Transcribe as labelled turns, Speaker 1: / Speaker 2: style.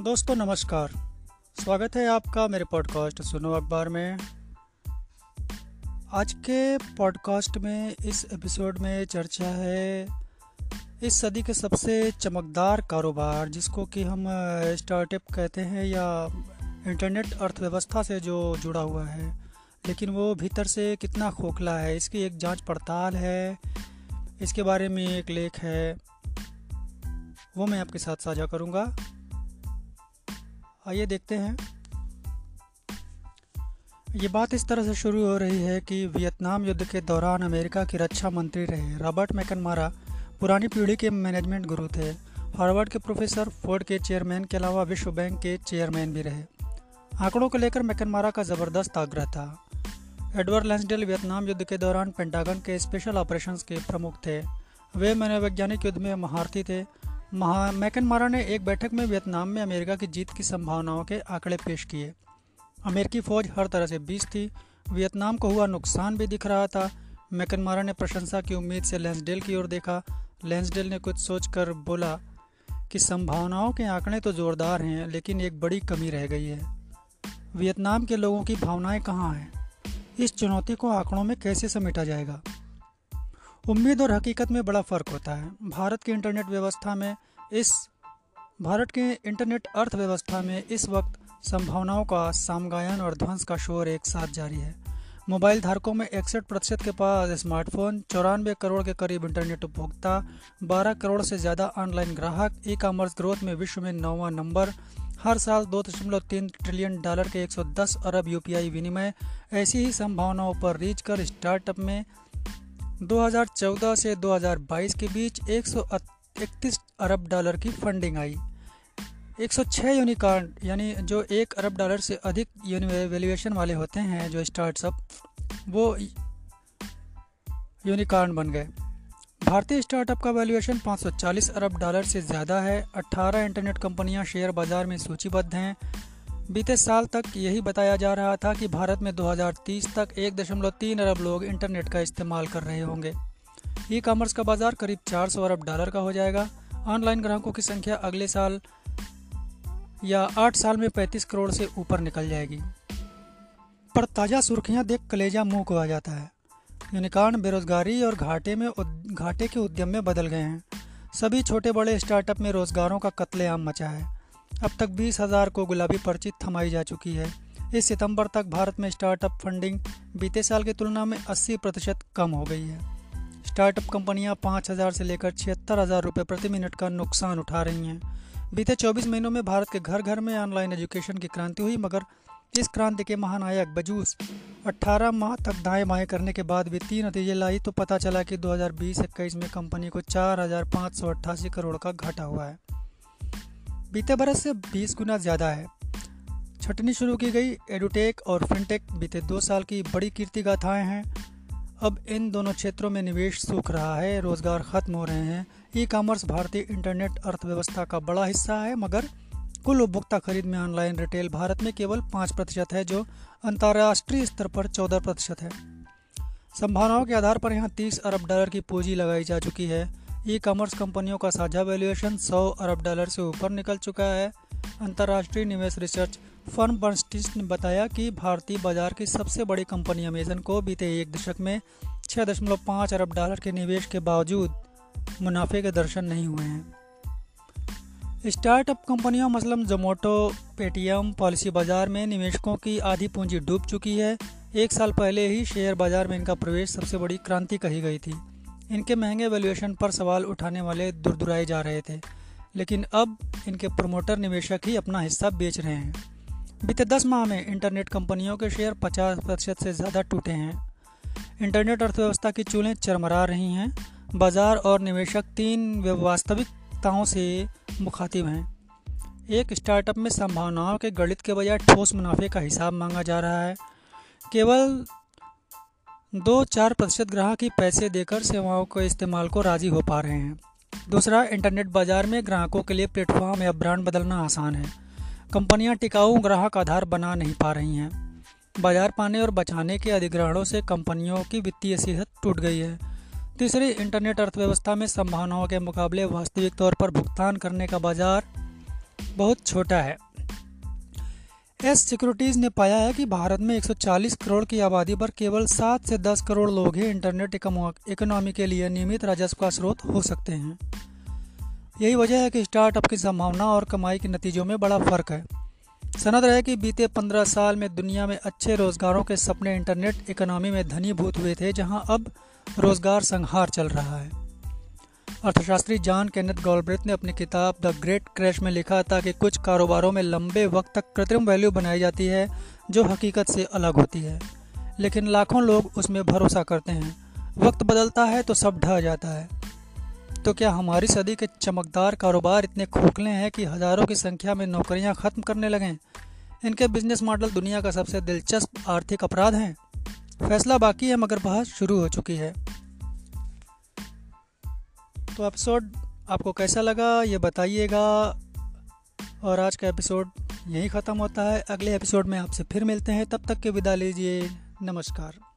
Speaker 1: दोस्तों, नमस्कार। स्वागत है आपका मेरे पॉडकास्ट सुनो अखबार में। आज के पॉडकास्ट में इस एपिसोड में चर्चा है इस सदी के सबसे चमकदार कारोबार, जिसको कि हम स्टार्टअप कहते हैं या इंटरनेट अर्थव्यवस्था से जो जुड़ा हुआ है। लेकिन वो भीतर से कितना खोखला है, इसकी एक जाँच पड़ताल है। इसके बारे में एक लेख है, वो मैं आपके साथ साझा करूँगा। आइए देखते हैं। ये बात इस तरह से शुरू हो रही है कि वियतनाम युद्ध के दौरान अमेरिका के रक्षा मंत्री रहे। रॉबर्ट मैकनमारा पुरानी पीढ़ी के मैनेजमेंट गुरु थे। हार्वर्ड के प्रोफेसर फोर्ड के चेयरमैन के अलावा विश्व बैंक के चेयरमैन भी रहे। आंकड़ों को लेकर मैकनमारा का ज़बरदस्त आग्रह था। एडवर्ड लेंसडेल वियतनाम युद्ध के दौरान पेंटागन के स्पेशल ऑपरेशंस के प्रमुख थे। वे मनोवैज्ञानिक युद्ध में महारथी थे। महा मैकनमारा ने एक बैठक में वियतनाम में अमेरिका की जीत की संभावनाओं के आंकड़े पेश किए। अमेरिकी फौज हर तरह से बीस थी। वियतनाम को हुआ नुकसान भी दिख रहा था। मैकनमारा ने प्रशंसा की उम्मीद से लेंसडेल की ओर देखा। लेंसडेल ने कुछ सोचकर बोला कि संभावनाओं के आंकड़े तो जोरदार हैं, लेकिन एक बड़ी कमी रह गई है। वियतनाम के लोगों की भावनाएँ कहाँ हैं? इस चुनौती को आंकड़ों में कैसे समेटा जाएगा? उम्मीद और हकीकत में बड़ा फ़र्क होता है। भारत की इंटरनेट व्यवस्था में इस भारत के इंटरनेट अर्थव्यवस्था में इस वक्त संभावनाओं का सामगायन और ध्वंस का शोर एक साथ जारी है। मोबाइल धारकों में इकसठ प्रतिशत के पास स्मार्टफ़ोन, चौरानवे करोड़ के करीब इंटरनेट उपभोक्ता 12 करोड़ से ज़्यादा ऑनलाइन ग्राहक ई कॉमर्स ग्रोथ में विश्व में नौवा नंबर। हर साल दो दशमलव तीन ट्रिलियन डॉलर के 110 अरब यूपीआई विनिमय। ऐसी ही संभावनाओं पर रीच कर स्टार्टअप में 2014 से 2022 के बीच 131 अरब डॉलर की फंडिंग आई। 106 यूनिकॉर्न, यानी जो एक अरब डॉलर से अधिक वैल्यूएशन वाले होते हैं, जो स्टार्टअप, वो यूनिकॉर्न बन गए। भारतीय स्टार्टअप का वैल्यूएशन 540 अरब डॉलर से ज़्यादा है। 18 इंटरनेट कंपनियाँ शेयर बाज़ार में सूचीबद्ध हैं। बीते साल तक यही बताया जा रहा था कि भारत में 2030 तक 1.3 अरब लोग इंटरनेट का इस्तेमाल कर रहे होंगे। ई कॉमर्स का बाज़ार करीब 400 अरब डॉलर का हो जाएगा। ऑनलाइन ग्राहकों की संख्या अगले साल या आठ साल में 35 करोड़ से ऊपर निकल जाएगी। पर ताज़ा सुर्खियाँ देख कलेजा मुँह को आ जाता है। यूनिकॉर्न बेरोजगारी और घाटे में घाटे के उद्यम में बदल गए हैं। सभी छोटे बड़े स्टार्टअप में रोजगारों का कत्लेआम मचा है। अब तक बीस हज़ार को गुलाबी पर्ची थमाई जा चुकी है। इस सितंबर तक भारत में स्टार्टअप फंडिंग बीते साल की तुलना में 80 प्रतिशत कम हो गई है। स्टार्टअप कंपनियाँ पाँच हज़ार से लेकर छिहत्तर हज़ार रुपये प्रति मिनट का नुकसान उठा रही हैं। बीते 24 महीनों में भारत के घर घर में ऑनलाइन एजुकेशन की क्रांति हुई, मगर इस क्रांति के महानायक बजूस 18 माह तक दाएँ बाएँ करने के बाद भी तीन नतीजे लाई तो पता चला कि 2020-21 में कंपनी को चार हज़ार पाँच सौ अट्ठासी करोड़ का घाटा हुआ है। बीते बरस से 20 गुना ज़्यादा है। छटनी शुरू की गई एडुटेक और फिनटेक बीते दो साल की बड़ी कीर्ति गाथाएँ हैं। अब इन दोनों क्षेत्रों में निवेश सूख रहा है, रोज़गार ख़त्म हो रहे हैं। ई कॉमर्स भारतीय इंटरनेट अर्थव्यवस्था का बड़ा हिस्सा है, मगर कुल उपभोक्ता खरीद में ऑनलाइन रिटेल भारत में केवल पाँच प्रतिशत है, जो अंतर्राष्ट्रीय स्तर पर चौदह प्रतिशत है। संभावनाओं के आधार पर यहाँ तीस अरब डॉलर की पूंजी लगाई जा चुकी है। ई कॉमर्स कंपनियों का साझा वैल्यूएशन 100 अरब डॉलर से ऊपर निकल चुका है। अंतर्राष्ट्रीय निवेश रिसर्च फर्म बर्नस्टीन ने बताया कि भारतीय बाज़ार की सबसे बड़ी कंपनी अमेजन को बीते एक दशक में 6.5 अरब डॉलर के निवेश के बावजूद मुनाफे के दर्शन नहीं हुए हैं। स्टार्टअप कंपनियों मसलन जोमोटो पेटीएम पॉलिसी बाज़ार में निवेशकों की आधी पूंजी डूब चुकी है। एक साल पहले ही शेयर बाज़ार में इनका प्रवेश सबसे बड़ी क्रांति कही गई थी। इनके महँगे वैल्यूएशन पर सवाल उठाने वाले दुरदुराए जा रहे थे। लेकिन अब इनके प्रमोटर निवेशक ही अपना हिस्सा बेच रहे हैं। बीते दस माह में इंटरनेट कंपनियों के शेयर 50 प्रतिशत से ज़्यादा टूटे हैं। इंटरनेट अर्थव्यवस्था की चूलें चरमरा रही हैं। बाज़ार और निवेशक तीन वास्तविकताओं से मुखातिब हैं। एक स्टार्टअप में संभावनाओं के गणित के बजाय ठोस मुनाफे का हिसाब मांगा जा रहा है। केवल दो चार प्रतिशत ग्राहक ही पैसे देकर सेवाओं के इस्तेमाल को राज़ी हो पा रहे हैं। दूसरा, इंटरनेट बाज़ार में ग्राहकों के लिए प्लेटफॉर्म या ब्रांड बदलना आसान है। कंपनियाँ टिकाऊ ग्राहक आधार बना नहीं पा रही हैं। बाज़ार पाने और बचाने के अधिग्रहणों से कंपनियों की वित्तीय सेहत टूट गई है। तीसरी, इंटरनेट अर्थव्यवस्था में संभावनाओं के मुकाबले वास्तविक तौर पर भुगतान करने का बाज़ार बहुत छोटा है। एस सिक्योरिटीज़ ने पाया है कि भारत में 140 करोड़ की आबादी पर केवल 7 से 10 करोड़ लोग ही इंटरनेट इकोनॉमी के लिए नियमित राजस्व का स्रोत हो सकते हैं। यही वजह है कि स्टार्टअप की संभावना और कमाई के नतीजों में बड़ा फ़र्क है। सनद रहे कि बीते 15 साल में दुनिया में अच्छे रोज़गारों के सपने इंटरनेट इकोनॉमी में धनीभूत हुए थे, जहाँ अब रोज़गार संहार चल रहा है। अर्थशास्त्री जॉन केनेथ गॉलब्रेथ ने अपनी किताब द ग्रेट क्रैश में लिखा था कि कुछ कारोबारों में लंबे वक्त तक कृत्रिम वैल्यू बनाई जाती है, जो हकीकत से अलग होती है। लेकिन लाखों लोग उसमें भरोसा करते हैं। वक्त बदलता है तो सब ढह जाता है। तो क्या हमारी सदी के चमकदार कारोबार इतने खोखले हैं कि हज़ारों की संख्या में नौकरियाँ ख़त्म करने लगें? इनके बिज़नेस मॉडल दुनिया का सबसे दिलचस्प आर्थिक अपराध हैं। फैसला बाकी है, मगर बहस शुरू हो चुकी है। तो एपिसोड आपको कैसा लगा, ये बताइएगा। और आज का एपिसोड यहीं ख़त्म होता है। अगले एपिसोड में आपसे फिर मिलते हैं। तब तक के विदा लीजिए। नमस्कार।